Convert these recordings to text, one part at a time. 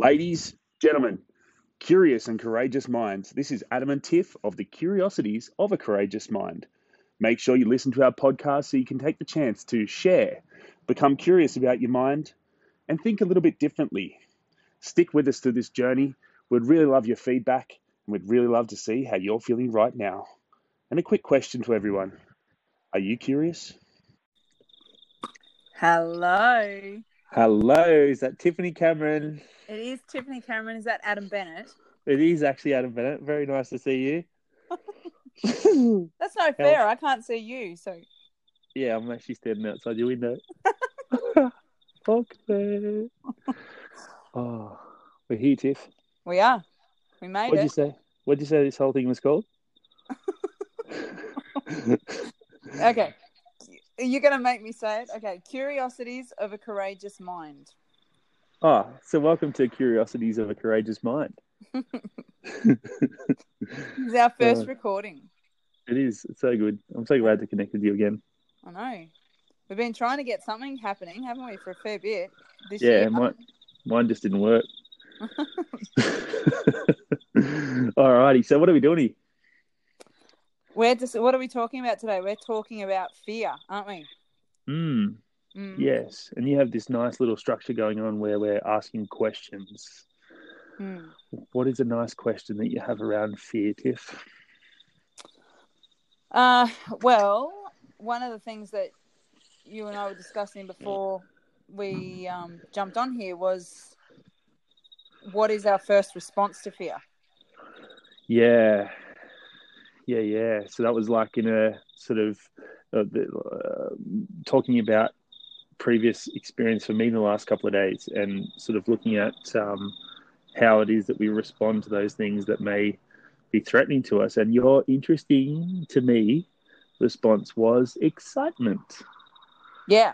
Ladies, gentlemen, curious and courageous minds, this is Adam and Tiff of the Curiosities of a Courageous Mind. Make sure you listen to our podcast so you can take the chance to share, become curious about your mind, and think a little bit differently. Stick with us through this journey. We'd really love your feedback, and we'd really love to see how you're feeling right now. And a quick question to everyone Are you curious? Hello. Hello, is that Tiffany Cameron? It is Tiffany Cameron. Is that Adam Bennett? It is actually Adam Bennett. Very nice to see you. That's no fair. I can't see you. So Yeah, I'm actually standing outside your window. Me. Oh, we're here, Tiff. we are. We made What'd you say? What'd you say this whole thing was called? Okay. You're going to make me say it? Okay. Curiosities of a Courageous Mind. Oh, so welcome to Curiosities of a Courageous Mind. This is our first Uh, recording. It is. It's so good. I'm so glad to connect with you again. I know. We've been trying to get something happening, haven't we, for a fair bit this Yeah, year? mine, mine just didn't work. Alrighty, so what are we doing here? We're just, what are we talking about today? We're talking about fear, aren't we? Hmm. Mm. Yes, and you have this nice little structure going on where we're asking questions. Mm. What is a nice question that you have around fear, Tiff? Uh, well, one of the things that you and I were discussing before we um, jumped on here was what is our first response to fear? Yeah, yeah, yeah. So that was like in a sort of uh, uh, talking about previous experience for me in the last couple of days, and sort of looking at um, how it is that we respond to those things that may be threatening to us. And your interesting to me response was excitement. Yeah.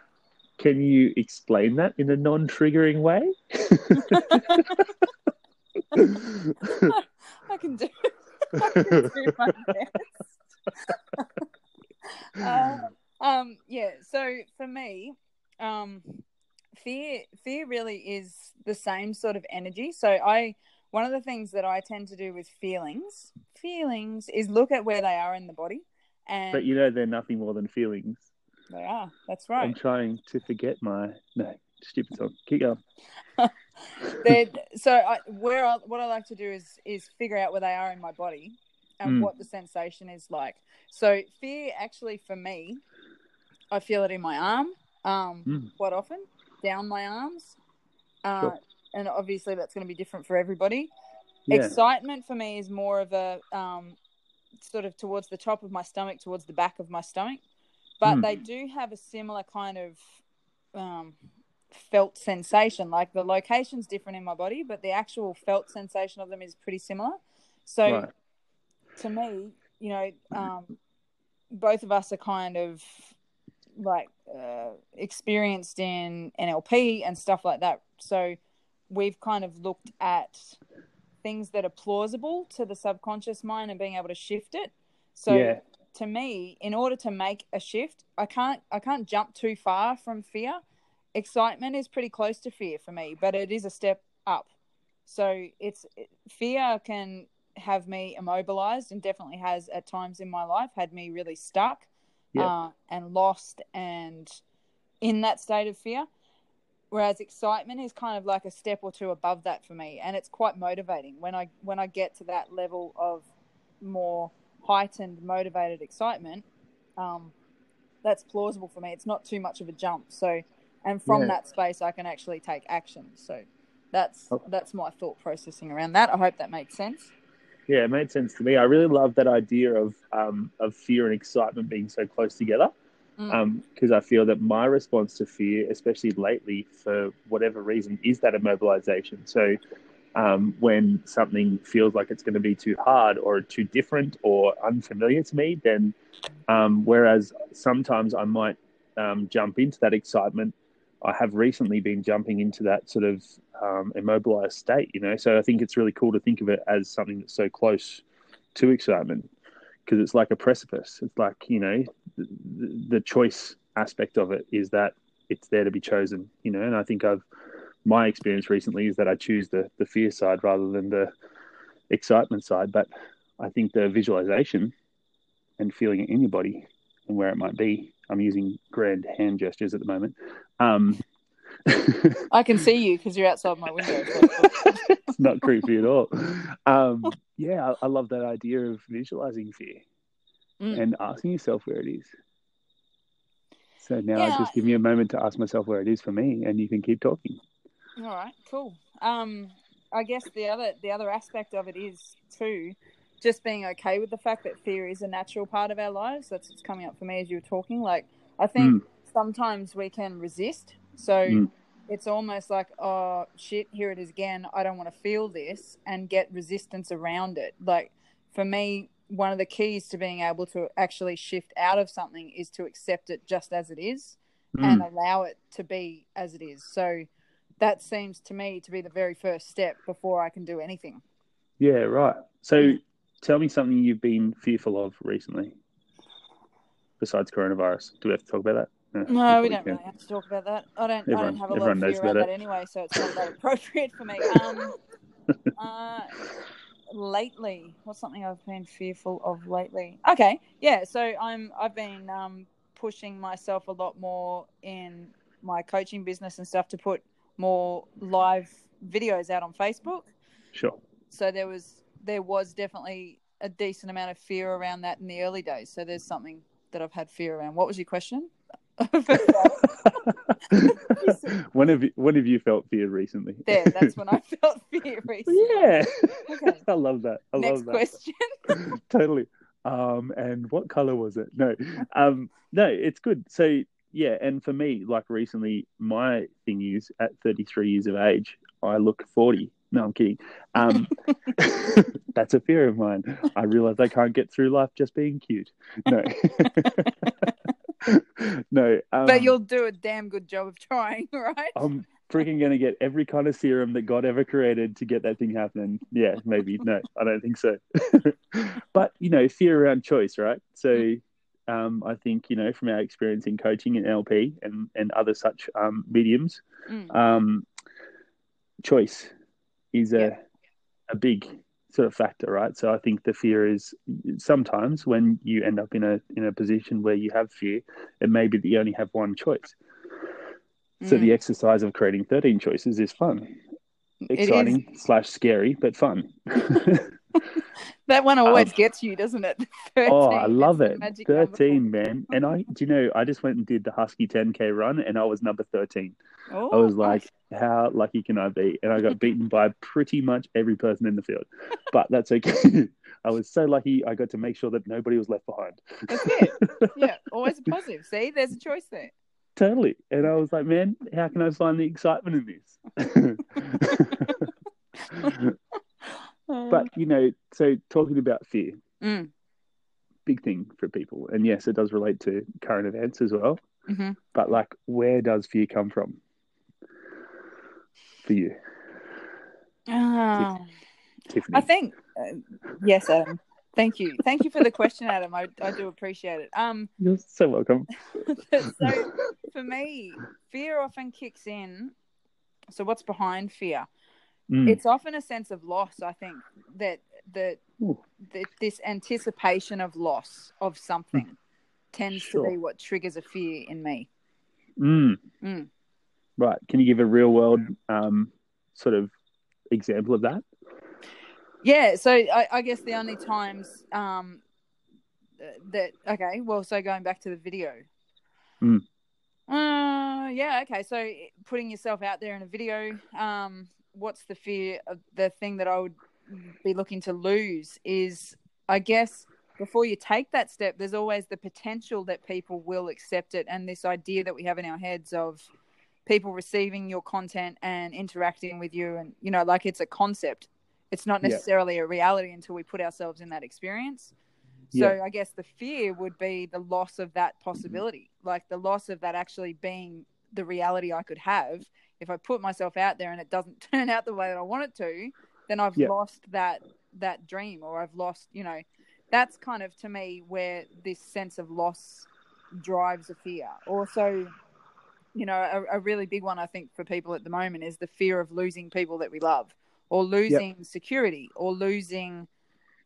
Can you explain that in a non-triggering way? I can do, I can do my best. uh, um, yeah. So for me, um, fear fear really is the same sort of energy. So I one of the things that I tend to do with feelings feelings is look at where they are in the body, and but you know they're nothing more than feelings. they are. That's right. I'm trying to forget my no stupid song. Keep going. They're, so I, where I, what I like to do is is figure out where they are in my body and Mm. what the sensation is like. So fear actually for me, I feel it in my arm. Um, Mm. quite often down my arms, uh, Sure. and obviously that's going to be different for everybody. Yeah. Excitement for me is more of a um, sort of towards the top of my stomach, towards the back of my stomach, but Mm. they do have a similar kind of um, felt sensation. Like the location's different in my body, but the actual felt sensation of them is pretty similar. So Right. to me, you know, um, both of us are kind of like uh, experienced in NLP and stuff like that. So we've kind of looked at things that are plausible to the subconscious mind and being able to shift it. So Yeah. to me, in order to make a shift, I can't I can't jump too far from fear. Excitement is pretty close to fear for me, but it is a step up. So it's fear can have me immobilized and definitely has at times in my life had me really stuck uh, and lost and in that state of fear. Whereas excitement is kind of like a step or two above that for me, and it's quite motivating when I when I get to that level of more heightened, motivated excitement. Um, that's plausible for me. It's not too much of a jump. So, and from Yeah. that space, I can actually take action. So, that's Oh. that's my thought processing around that. I hope that makes sense. Yeah, it made sense to me. I really love that idea of um, of fear and excitement being so close together. Mm. Because I feel that my response to fear, especially lately, for whatever reason, is that immobilization. So um, when something feels like it's going to be too hard or too different or unfamiliar to me, then um, whereas sometimes I might um, jump into that excitement, I have recently been jumping into that sort of um, immobilized state, you know. So I think it's really cool to think of it as something that's so close to excitement because it's like a precipice. It's like you know, the, the choice aspect of it is that it's there to be chosen, you know. And I think I've my experience recently is that I choose the the fear side rather than the excitement side. But I think the visualization and feeling it in your body and where it might be. I'm using grand hand gestures at the moment. Um, I can see you because you're outside my window. it's not creepy at all. Um, yeah, I, I, love that idea of visualizing fear mm. and asking yourself where it is. So now yeah. just give me a moment to ask myself where it is for me, and you can keep talking. All right, cool. Um, I guess the other the other aspect of it is too, just being okay with the fact that fear is a natural part of our lives. That's what's coming up for me as you were talking. Like I think mm. sometimes we can resist. So mm. it's almost like, oh shit, here it is again. I don't want to feel this and get resistance around it. Like for me, one of the keys to being able to actually shift out of something is to accept it just as it is mm. and allow it to be as it is. So that seems to me to be the very first step before I can do anything. Yeah, right. So tell me something you've been fearful of recently besides coronavirus. Do we have to talk about that? No, no we don't really have to talk about that. I don't. Everyone, I don't have a lot of fear about, that anyway, so it's not that appropriate for me. Um, uh, lately, what's something I've been fearful of lately? Okay, yeah. So I'm. I've been um, pushing myself a lot more in my coaching business and stuff to put more live videos out on Facebook. Sure. So there was there was definitely a decent amount of fear around that in the early days. So there's something that I've had fear around. What was your question? when have you when have you felt fear recently? There, that's when I felt fear recently. Yeah. Okay. I love that. I Next love that. question. totally. Um, and what color was it? No. Um, no, it's good. So yeah, and for me, like recently, my thing is at 33 years of age, I look 40. No, I'm kidding. Um, that's a fear of mine. I realize I can't get through life just being cute. No. no. Um, but you'll do a damn good job of trying, right? I'm freaking going to get every kind of serum that God ever created to get that thing happening. Yeah, maybe. No, I don't think so. but, you know, fear around choice, right? So, mm. Um, I think you know from our experience in coaching and LP and and other such um, mediums, mm. um, choice is a yeah. a big sort of factor, right? So I think the fear is sometimes when you end up in a in a position where you have fear, it may be that you only have one choice. So mm. the exercise of creating thirteen choices is fun, exciting slash scary, but fun. that one always um, gets you, doesn't it? oh, I love it. Thirteen, man. And I, do you know, I just went and did the Husky 10k run, and I was number thirteen. Oh, I was like, nice. how lucky can I be? And I got beaten by pretty much every person in the field, but that's okay. I was so lucky. I got to make sure that nobody was left behind. That's it. Yeah, always a positive. See, there's a choice there. Totally. And I was like, man, how can I find the excitement in this? But you know, so talking about fear, mm. big thing for people, and yes, it does relate to current events as well. Mm-hmm. But like, where does fear come from for you? Uh, Tiffany. I think uh, yes, Adam. Thank you, thank you for the question, Adam. I, I do appreciate it. Um, you're so welcome. so for me, fear often kicks in. So what's behind fear? Mm. It's often a sense of loss. I think that that, that this anticipation of loss of something mm. tends sure. to be what triggers a fear in me. Mm. Mm. Right. Can you give a real world um, sort of example of that? Yeah. So I, I guess the only times um, that okay, well, so going back to the video. Mm. Uh, yeah. Okay. So putting yourself out there in a video, um, what's the fear of the thing that I would be looking to lose is I guess before you take that step there's always the potential that people will accept it and this idea that we have in our heads of people receiving your content and interacting with you and you know like it's a concept it's not necessarily yeah. a reality until we put ourselves in that experience so yeah. i guess the fear would be the loss of that possibility like the loss of that actually being the reality i could have if I put myself out there and it doesn't turn out the way that I want it to, then I've yeah. lost that that dream or I've lost, you know, that's kind of to me where this sense of loss drives a fear. Also, you know, a, a, really big one I think for people at the moment is the fear of losing people that we love, or losing yep. security, or losing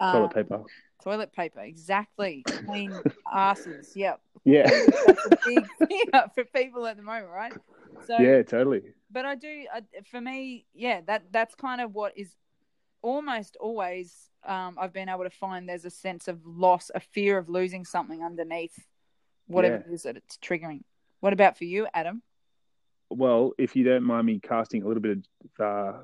um, toilet paper. Toilet paper, exactly. Clean asses. Yep. Yeah. That's a big fear for people at the moment, right? So yeah, totally. But I do, I, for me, yeah, that that's kind of what is almost always um, I've been able to find there's a sense of loss, a fear of losing something underneath whatever yeah. it is that it's triggering. What about for you, Adam? Well, if you don't mind me casting a little bit of uh,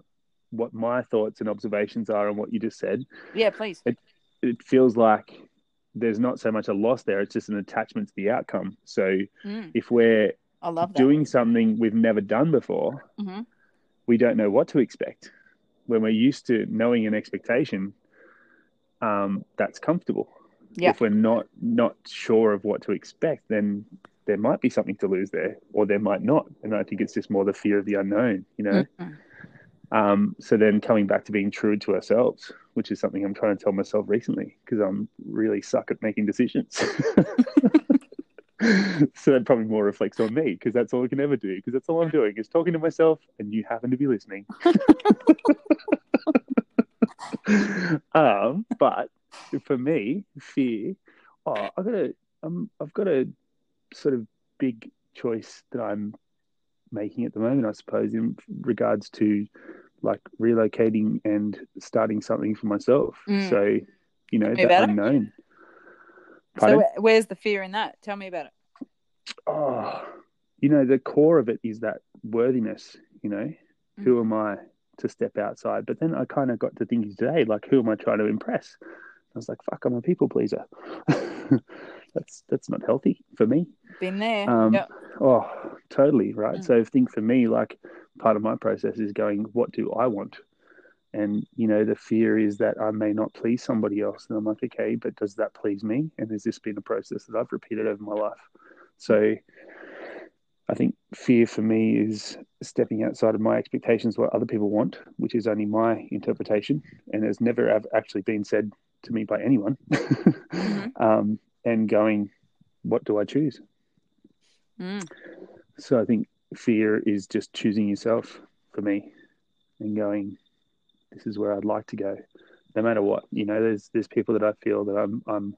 what my thoughts and observations are on what you just said. Yeah, please. It, it feels like there's not so much a loss there; it's just an attachment to the outcome. So mm. if we're I love doing something we've never done before, mm-hmm. we don't know what to expect. When we're used to knowing an expectation, um, that's comfortable. Yeah. If we're not not sure of what to expect, then there might be something to lose there, or there might not. And I think it's just more the fear of the unknown, you know. Mm-hmm. Um, so then coming back to being true to ourselves, which is something I'm trying to tell myself recently because I'm really suck at making decisions. so that probably more reflects on me because that's all I can ever do because that's all I'm doing is talking to myself and you happen to be listening. um, but for me, fear. Oh, I've got a, um, I've got a sort of big choice that I'm making at the moment, I suppose, in regards to like relocating and starting something for myself. Mm. So, you know, that unknown. So, where's the fear in that? Tell me about it. Oh, you know, the core of it is that worthiness. You know, mm. who am I to step outside? But then I kind of got to thinking today, like, who am I trying to impress? I was like, fuck, I'm a people pleaser. that's that's not healthy for me. Been there. Um, yep. Oh, totally right. Mm. So I think for me, like part of my process is going, what do I want? And you know, the fear is that I may not please somebody else, and I'm like, okay, but does that please me? And has this been a process that I've repeated over my life? So I think fear for me is stepping outside of my expectations, what other people want, which is only my interpretation and has never actually been said to me by anyone. mm-hmm. um, and going, what do I choose? Mm. So I think fear is just choosing yourself for me and going, this is where I'd like to go, no matter what. You know, there's there's people that I feel that I'm I'm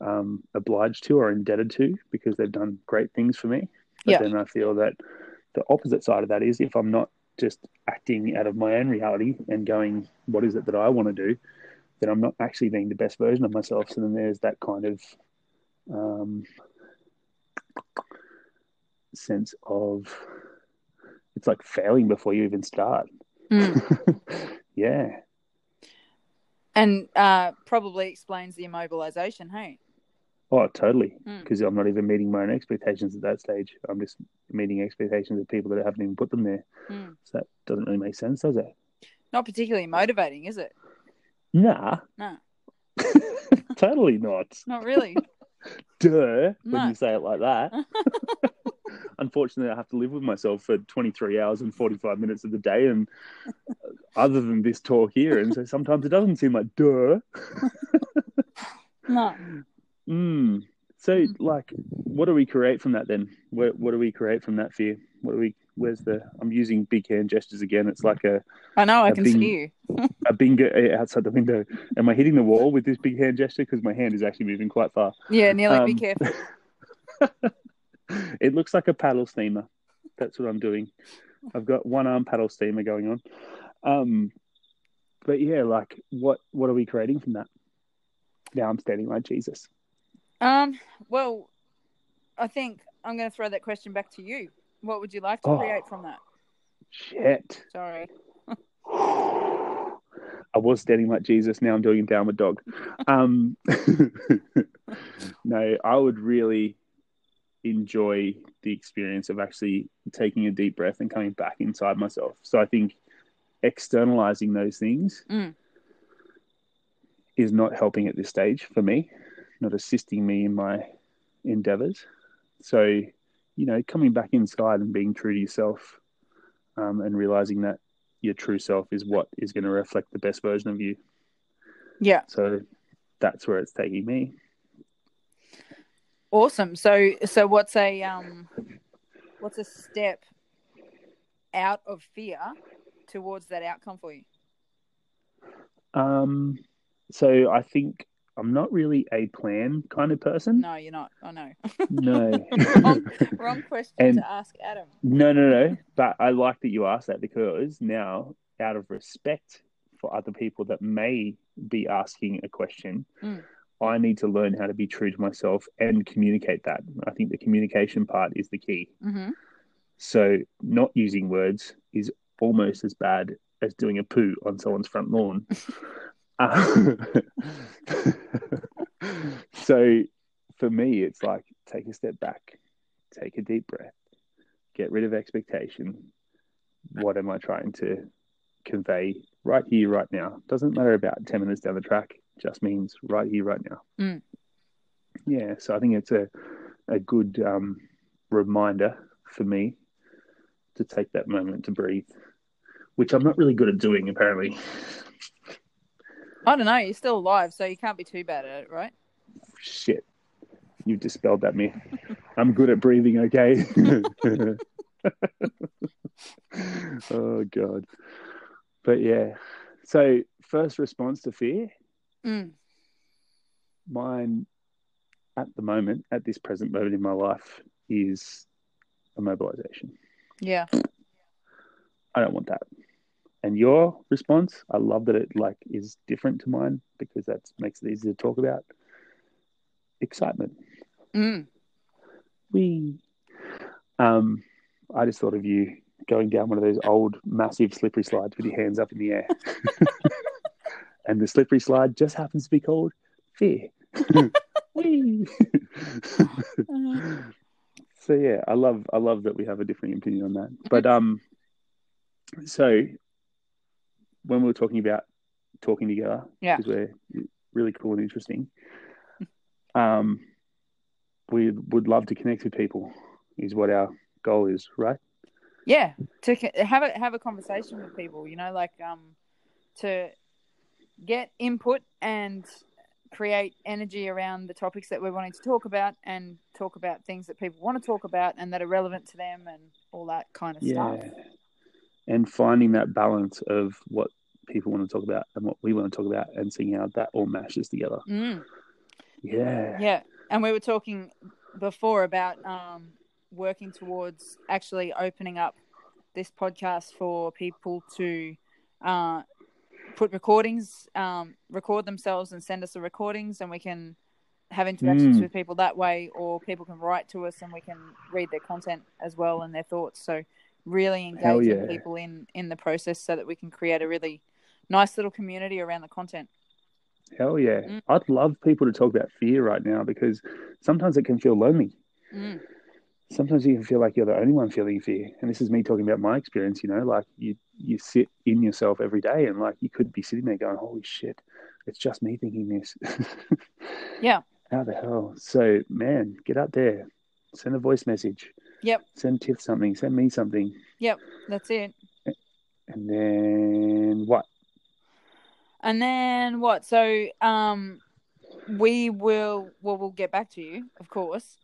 um, obliged to or indebted to because they've done great things for me. But yeah. then I feel that the opposite side of that is if I'm not just acting out of my own reality and going, what is it that I want to do, then I'm not actually being the best version of myself. So then there's that kind of um, sense of it's like failing before you even start. Mm. yeah. And uh, probably explains the immobilization, hey? Oh, totally. Because mm. I'm not even meeting my own expectations at that stage. I'm just meeting expectations of people that haven't even put them there. Mm. So that doesn't really make sense, does it? Not particularly motivating, is it? Nah. No. totally not. Not really. Duh. No. When you say it like that. Unfortunately, I have to live with myself for 23 hours and 45 minutes of the day, and other than this talk here, and so sometimes it doesn't seem like duh. no. Mm. So, mm. like, what do we create from that then? What, what do we create from that fear? What do we? Where's the? I'm using big hand gestures again. It's like a. I know. I can bing, see you. a bingo eh, outside the window. Am I hitting the wall with this big hand gesture? Because my hand is actually moving quite far. Yeah, Nearly. Um, be careful. it looks like a paddle steamer. That's what I'm doing. I've got one arm paddle steamer going on. Um, but yeah, like, what what are we creating from that? Now I'm standing like Jesus. Um, well, I think I'm going to throw that question back to you. What would you like to oh, create from that? Shit. Sorry. I was standing like Jesus. Now I'm doing a downward dog. Um, no, I would really enjoy the experience of actually taking a deep breath and coming back inside myself. So I think externalizing those things mm. is not helping at this stage for me not assisting me in my endeavors. So, you know, coming back inside and being true to yourself um, and realizing that your true self is what is going to reflect the best version of you. Yeah. So that's where it's taking me. Awesome. So, so what's a um, what's a step out of fear towards that outcome for you? Um, so I think I'm not really a plan kind of person. No, you're not. I know. No. wrong, wrong question And- to ask Adam. No, no, no. But I like that you asked that because now, out of respect for other people that may be asking a question, Mm. I need to learn how to be true to myself and communicate that. I think the communication part is the key. Mm-hmm. So, not using words is almost as bad as doing a poo on someone's front lawn. Uh, so, for me, it's like take a step back, take a deep breath, get rid of expectation. What am I trying to convey right here, right now? Doesn't matter about 10 minutes down the track, just means right here, right now. Mm. Yeah, so I think it's a, a good um, reminder for me to take that moment to breathe, which I'm not really good at doing, apparently. I don't know. You're still alive, so you can't be too bad at it, right? Shit. You've dispelled that me. I'm good at breathing, okay? oh, God. But yeah. So, first response to fear, Mm. mine at the moment, at this present moment in my life, is immobilization. Yeah. I don't want that. And your response, I love that it like is different to mine because that makes it easy to talk about. Excitement. Mm. We um I just thought of you going down one of those old massive slippery slides with your hands up in the air. and the slippery slide just happens to be called fear. Whee! so yeah, I love I love that we have a different opinion on that. But um so when we were talking about talking together, Yeah. because we're really cool and interesting, um we would love to connect with people is what our goal is, right? Yeah. To have a have a conversation with people, you know, like um, to get input and create energy around the topics that we're wanting to talk about, and talk about things that people want to talk about and that are relevant to them, and all that kind of Yeah. stuff. And finding that balance of what people want to talk about and what we want to talk about and seeing how that all mashes together. Mm. Yeah. Yeah, and we were talking before about um, working towards actually opening up this podcast for people to uh, put recordings, um, record themselves, and send us the recordings, and we can have interactions Mm. with people that way, or people can write to us, and we can read their content as well and their thoughts. So, really engaging yeah. people in in the process, so that we can create a really nice little community around the content. Hell yeah. Mm. I'd love people to talk about fear right now because sometimes it can feel lonely. Mm. Sometimes you can feel like you're the only one feeling fear. And this is me talking about my experience, you know, like you you sit in yourself every day and like you could be sitting there going, Holy shit, it's just me thinking this. Yeah. How the hell? So man, get up there. Send a voice message. Yep. Send Tiff something. Send me something. Yep. That's it. And then what? And then what? So um, we will well we'll get back to you, of course.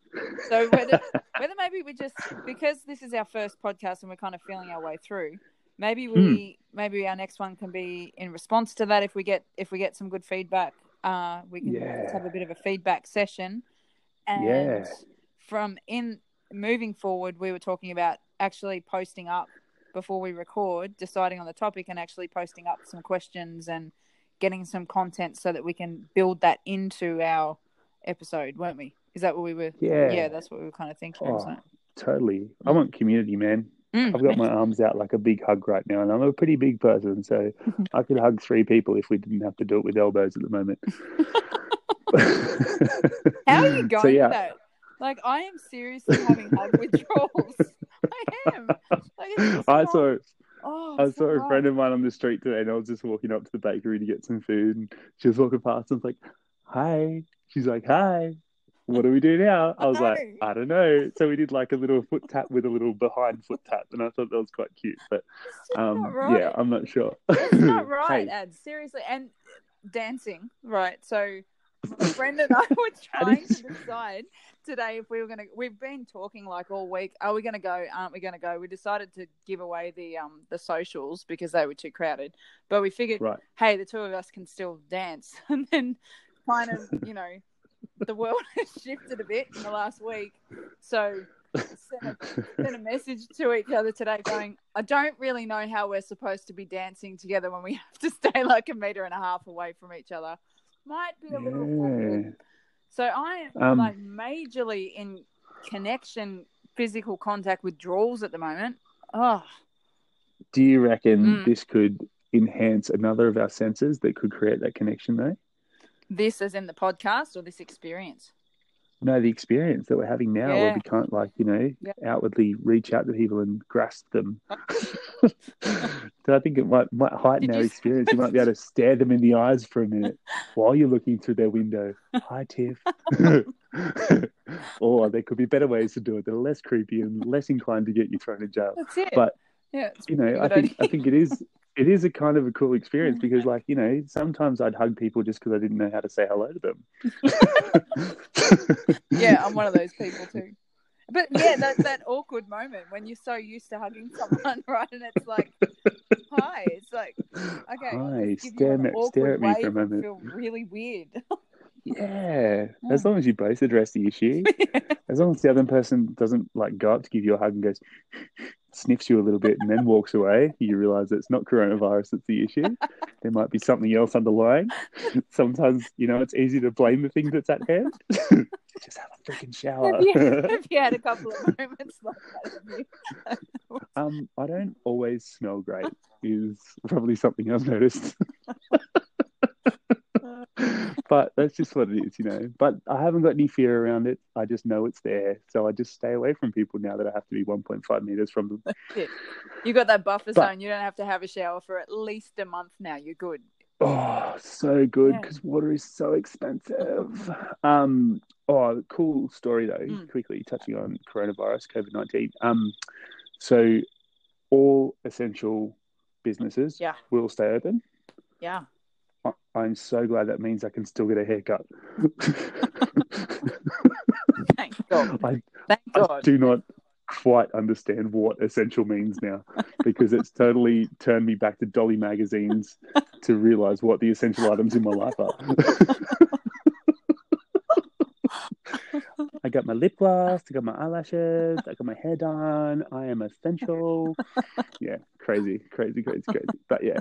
So whether whether maybe we just because this is our first podcast and we're kind of feeling our way through, maybe we maybe our next one can be in response to that. If we get if we get some good feedback, uh, we can Yeah. have a bit of a feedback session. And Yeah. from in moving forward, we were talking about actually posting up before we record, deciding on the topic and actually posting up some questions and getting some content so that we can build that into our episode, weren't we? Is that what we were? Yeah. Yeah, that's what we were kind of thinking. Oh. Totally. I want community, man. Mm, I've got my arms out like a big hug right now, and I'm a pretty big person, so I could hug three people if we didn't have to do it with elbows at the moment. How are you going So, yeah, with that? Like, I am seriously having hug withdrawals. I am. Like, I saw Oh, I saw not a friend of mine on the street today, and I was just walking up to the bakery to get some food, and she was walking past, and I was like, "Hi." She's like, "Hi." What do we do now? I was like. I don't know. So we did like a little foot tap with a little behind foot tap, and I thought that was quite cute. But um, right. yeah, I'm not sure. It's not right, Hey, Ad. Seriously, and dancing, right? So friend and I were trying to decide today if we were gonna. We've been talking like all week. Are we gonna go? Aren't we gonna go? We decided to give away the um the socials because they were too crowded. But we figured, Right. hey, the two of us can still dance, and then kind of you know, the world has shifted a bit in the last week. So sent a, sent a message to each other today going, I don't really know how we're supposed to be dancing together when we have to stay like a meter and a half away from each other. Might be a little Yeah. awkward. So I am Um, like majorly in connection, physical contact withdrawals at the moment. Oh, Do you reckon Mm. this could enhance another of our senses that could create that connection, though? this as in the podcast or this experience? No, the experience that we're having now, where we can't, like, you know, Yeah. outwardly reach out to people and grasp them. so I think it might might heighten Did our you- experience. You might be able to stare them in the eyes for a minute while you're looking through their window. Hi, Tiff. or there could be better ways to do it that are less creepy and less inclined to get you thrown in jail. That's it. But yeah, you know, I think I think it is it is a kind of a cool experience because, like, you know, sometimes I'd hug people just because I didn't know how to say hello to them. yeah, I'm one of those people too. But yeah, that that awkward moment when you're so used to hugging someone, right? And it's like, hi. It's like, okay, Hi, stare me- stare at me for a moment. Feel really weird. Yeah, as long as you both address the issue, as long as the other person doesn't like go up to give you a hug and goes, sniffs you a little bit and then walks away, you realize it's not coronavirus that's the issue. There might be something else underlying. Sometimes, you know, it's easy to blame the thing that's at hand. Just have a freaking shower. have, you, have you had a couple of moments like that? Um, I don't always smell great. Is probably something I've noticed. but that's just what it is, you know. But I haven't got any fear around it. I just know it's there, so I just stay away from people now that I have to be 1.5 meters from them. You got that buffer But- zone. You don't have to have a shower for at least a month now. You're good. Oh, so good Yeah. because water is so expensive. Um, oh, cool story though. Mm. Quickly touching on coronavirus, COVID 19. Um, so all essential businesses Yeah. will stay open. Yeah. I'm so glad that means I can still get a haircut. Thank God. I, Thank I do not quite understand what essential means now because it's totally turned me back to Dolly magazines to realize what the essential items in my life are. I got my lip gloss, I got my eyelashes, I got my hair done. I am essential. Yeah, crazy, crazy, crazy, crazy. But yeah,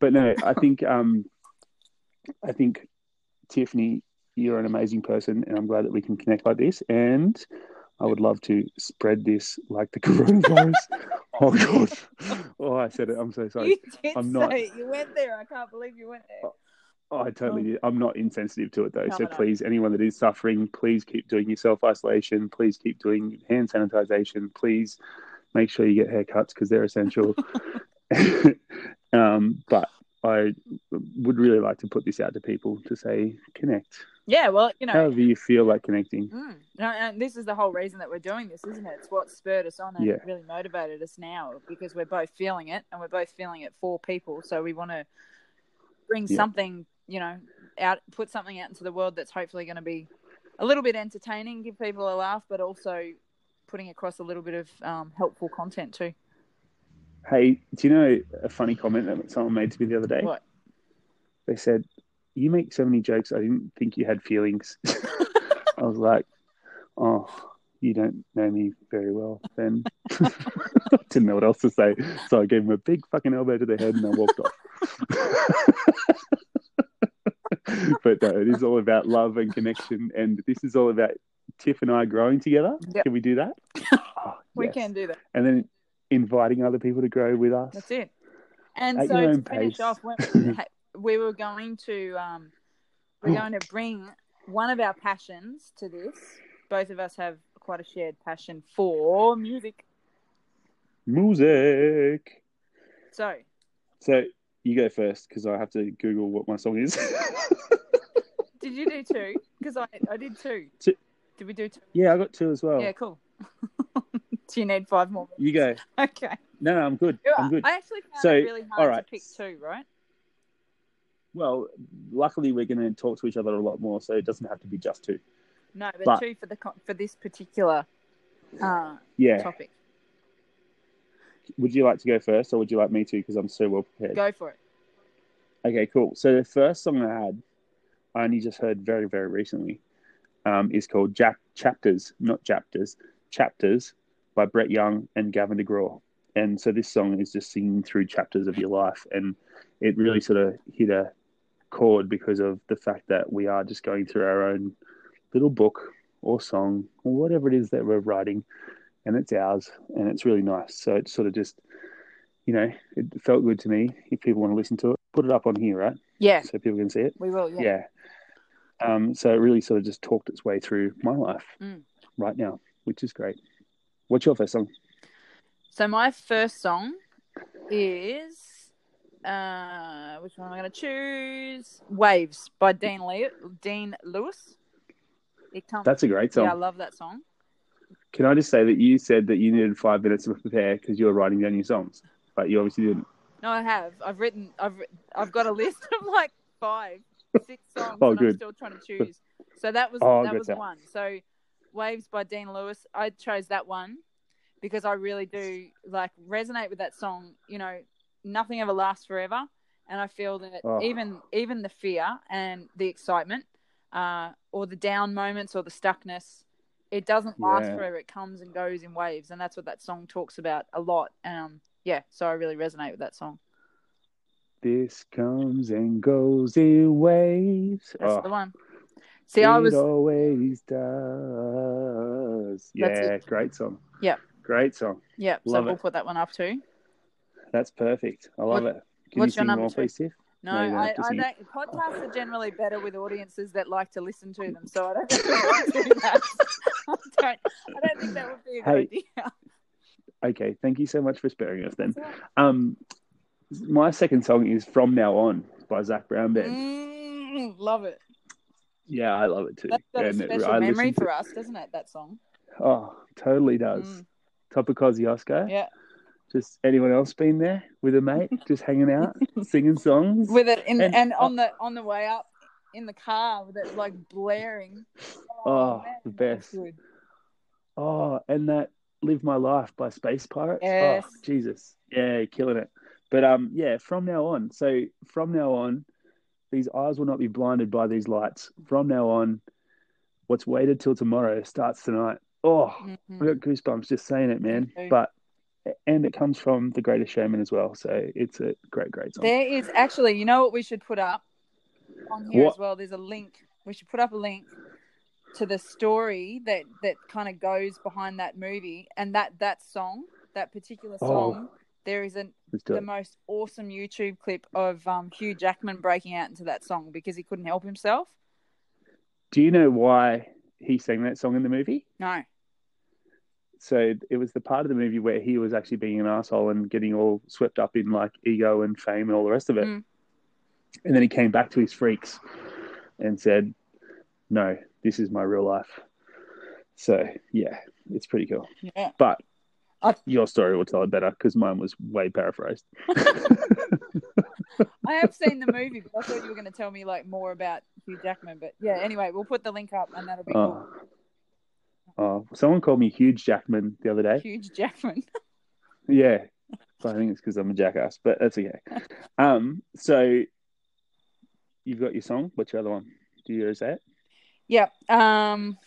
but no, I think um, I think Tiffany, you're an amazing person, and I'm glad that we can connect like this. And I would love to spread this like the coronavirus. oh God! Oh, I said it. I'm so sorry. You did I'm say not- it. You went there. I can't believe you went there. Oh, I totally did. I'm not insensitive to it though. No, so no. please, anyone that is suffering, please keep doing your self isolation. Please keep doing hand sanitization. Please make sure you get haircuts because they're essential. um, but I would really like to put this out to people to say connect. Yeah, well, you know, However you feel like connecting. Mm. No, and this is the whole reason that we're doing this, isn't it? It's what spurred us on and Yeah. really motivated us now because we're both feeling it and we're both feeling it for people. So we want to bring Yeah. something, you know, out, put something out into the world that's hopefully going to be a little bit entertaining, give people a laugh, but also putting across a little bit of um, helpful content too. Hey, do you know a funny comment that someone made to me the other day? What? They said, You make so many jokes, I didn't think you had feelings. I was like, Oh, you don't know me very well then. Didn't know what else to say. So I gave him a big fucking elbow to the head and I walked off. but no, it is all about love and connection. And this is all about Tiff and I growing together. Yep. Can we do that? Oh, We yes. can do that. And then inviting other people to grow with us. That's it. And At so to finish pace. off, we were going to um, we're going to bring one of our passions to this. Both of us have quite a shared passion for music. Music. So So you go first because I have to Google what my song is. did you do two? Because I I did two. Two. Did we do two? yeah, I got two as well. Yeah, cool. do you need five more? You go. Okay. No, no, I'm good. I'm good. I actually found So, it really hard all right. to pick two. Right? Well, luckily we're going to talk to each other a lot more, so it doesn't have to be just two. No, but, But- two for the for this particular uh, Yeah. topic. Would you like to go first, or would you like me to? Because I'm so well prepared. Go for it. Okay, cool. So the first song I had, I only just heard very, very recently, um, is called Jack Chapters, not Chapters, Chapters by Brett Young and Gavin DeGraw. And so this song is just singing through chapters of your life. And it really sort of hit a chord because of the fact that we are just going through our own little book or song or whatever it is that we're writing. And it's ours. And it's really nice. So it's sort of just, you know, it felt good to me. If people want to listen to it, put it up on here, right? Yeah, so people can see it. we will. Yeah. Yeah. Um, so it really sort of just talked its way through my life Mm. right now, which is great. What's your first song? So my first song is uh, which one am I going to choose? Waves by Dean Le- Dean Lewis. That's a great song. yeah, I love that song. Can I just say that you said that you needed five minutes to prepare because you were writing down your songs, but you obviously didn't. No, I have. I've written. I've I've got a list of like five, six songs, Oh, and I'm good. still trying to choose. So that was Oh, that was stuff. one. So Waves by Dean Lewis. I chose that one because I really do like resonate with that song. You know, nothing ever lasts forever, and I feel that Oh. even even the fear and the excitement, uh, or the down moments or the stuckness. It doesn't last Yeah. forever. It comes and goes in waves, and that's what that song talks about a lot. Um, yeah, so I really resonate with that song. This comes and goes in waves. That's oh, the one. See, I was always does. Yeah, great song. Yep. Great song. yeah. So Love we'll it. put that one up too. That's perfect. I love it. Can what's you your number more, two? please, Tiff? No, I, I don't. Podcasts are generally better with audiences that like to listen to them, so I don't think do that. I don't. I don't think that would be a good Hey. idea. Okay, thank you so much for sparing us then. Um, my second song is "From Now On" by Zac Brown. Band. Mm, love it. Yeah, I love it too. That's got a And it- special I memory listen to- for us, doesn't it? That song. Oh, totally does. Mm. Top of Kosciuszko. Yeah. Just anyone else been there with a mate, just hanging out, singing songs. With it in And- and, on the on the way up in the car with it like blaring. Oh, man, the best. Oh, and that "Live My Life" by Space Pirates. Yes. Oh, Jesus, yeah, killing it. But um, yeah, from now on. So from now on, these eyes will not be blinded by these lights. From now on, what's waited till tomorrow starts tonight. Oh, Mhm. I got goosebumps just saying it, man. But and it comes from the Greatest Showman as well. So it's a great, great song. There is actually, you know what we should put up on here What? as well. There's a link. We should put up a link to the story that that kind of goes behind that movie and that that song, that particular Oh. There is an, the most awesome YouTube clip of um, Hugh Jackman breaking out into that song because he couldn't help himself. Do you know why he sang that song in the movie? No. So it was the part of the movie where he was actually being an asshole and getting all swept up in like ego and fame and all the rest of it. Mm. And then he came back to his freaks and said, "No, this is my real life." So yeah, it's pretty cool. Yeah. But I- your story will tell it better because mine was way paraphrased. I have seen the movie, but I thought you were going to tell me like more about Hugh Jackman. But yeah, anyway, we'll put the link up and that'll be cool. Oh. oh, someone called me Huge Jackman the other day. Huge Jackman. Yeah, but I think it's because I'm a jackass, but that's okay. Um, so you've got your song. What's your other one? Do you say it? Yeah. Um.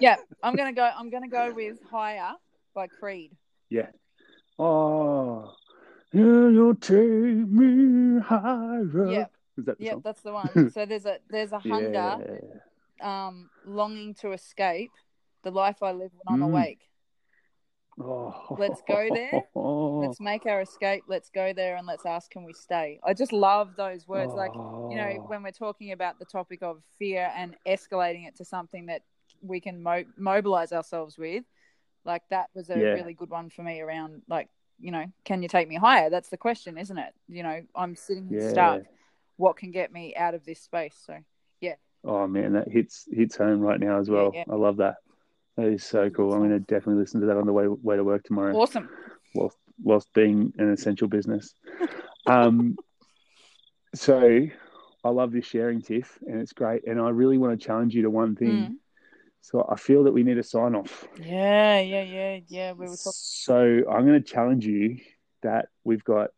Yeah, I'm gonna go. I'm gonna go with "Higher" by Creed. Yeah. Oh, yeah, you'll take me higher. Yeah. is that Yeah, song? that's the one. So there's a there's a hunger, Yeah. um, longing to escape the life I live when I'm Mm. awake. Oh. Let's go there. Let's make our escape. Let's go there and let's ask, can we stay? I just love those words. Like you know, Oh. when we're talking about the topic of fear and escalating it to something that we can mo- mobilize ourselves with, like that was a Yeah. really good one for me around, like, you know, can you take me higher? That's the question, isn't it? You know, I'm sitting here Yeah. stuck. What can get me out of this space? So, yeah Oh man, that hits hits home right now as well. yeah. I love that. That is so cool. I'm going to definitely listen to that on the way way to work tomorrow. awesome. whilst whilst being an essential business. Um, So I love this sharing, Tiff, and it's great. And I really want to challenge you to one thing. Mm. So I feel that we need a sign off. Yeah, yeah, yeah, yeah. We were talking. So I'm going to challenge you that we've got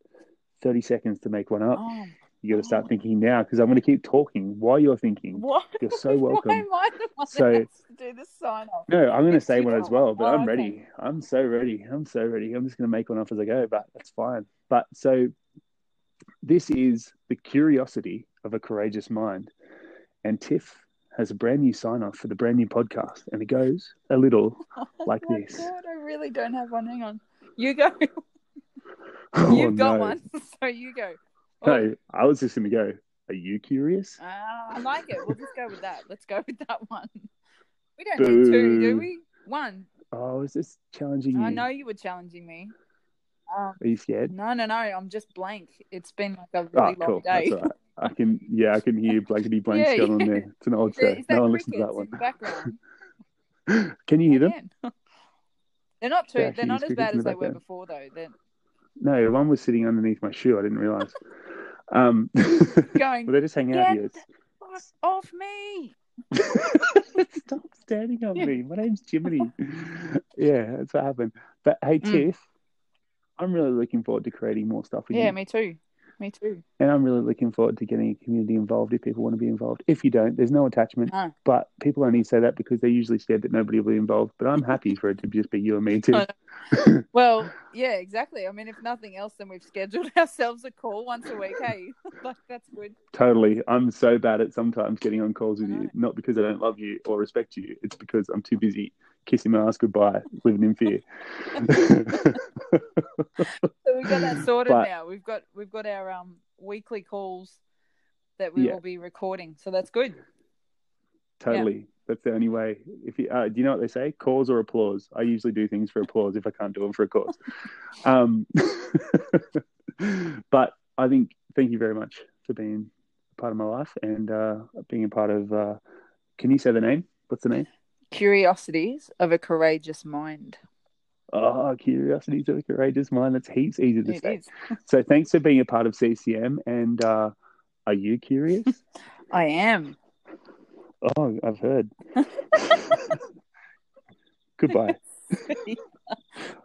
30 seconds to make one up. Oh, You got to start thinking now because I'm going to keep talking while you're thinking. what? You're so welcome. Why am I the one So- that has to do the sign off? No, I'm going to say one as well, but I'm oh, okay. ready. I'm so ready. I'm so ready. I'm just going to make one up as I go, but that's fine. But so this is the curiosity of a courageous mind. And Tiff has a brand new sign off for the brand new podcast. And it goes a little like oh my this. God, I really don't have one. Hang on. You go. Oh, You've got no. one. So you go. Oh, No, I was just going to go, Are you curious? ah, I like it. We'll just go with that. Let's go with that one. We don't need two, do we? One. Oh, is this challenging you? I know you were challenging me. Um, Are you scared? no, no, no. I'm just blank. It's been like a Oh, really long cool. day. That's all right. I can, yeah, I can hear blankety blanks Yeah, going on there. It's an old Is show. No one listens to that one. background? Can you hear them? They're not too. They They're not as bad as the they were before, though. They're No, one was sitting underneath my shoe. I didn't realize. Um, going. well, they just hanging out here. Off me! Stop standing on me. My name's Jiminy. yeah, that's what happened. But hey, Mm. Tiff, I'm really looking forward to creating more stuff with Yeah, you. Yeah, me too. Me too. And I'm really looking forward to getting a community involved if people want to be involved. If you don't, there's no attachment. No. But people only say that because they're usually scared that nobody will be involved. But I'm happy for it to just be you and me too. Oh, Well, yeah, exactly. I mean, if nothing else, then we've scheduled ourselves a call once a week. Hey, like that's good. Totally. I'm so bad at sometimes getting on calls with you, not because I don't love you or respect you. It's because I'm too busy kissing my ass goodbye, living in fear. So we've got that sorted But- now. We've got we've got our um weekly calls that we Yeah. will be recording. So that's good. totally. That's the only way. If you, uh, do you know what they say? Cause or applause. I usually do things for applause if I can't do them for a cause. um, but I think thank you very much for being a part of my life and uh, being a part of. Uh, can you say the name? What's the name? Curiosities of a courageous mind. Oh, curiosities of a courageous mind. That's heaps easy to It say. So thanks for being a part of CCM. And uh, are you curious? I am. Oh, I've heard. Goodbye.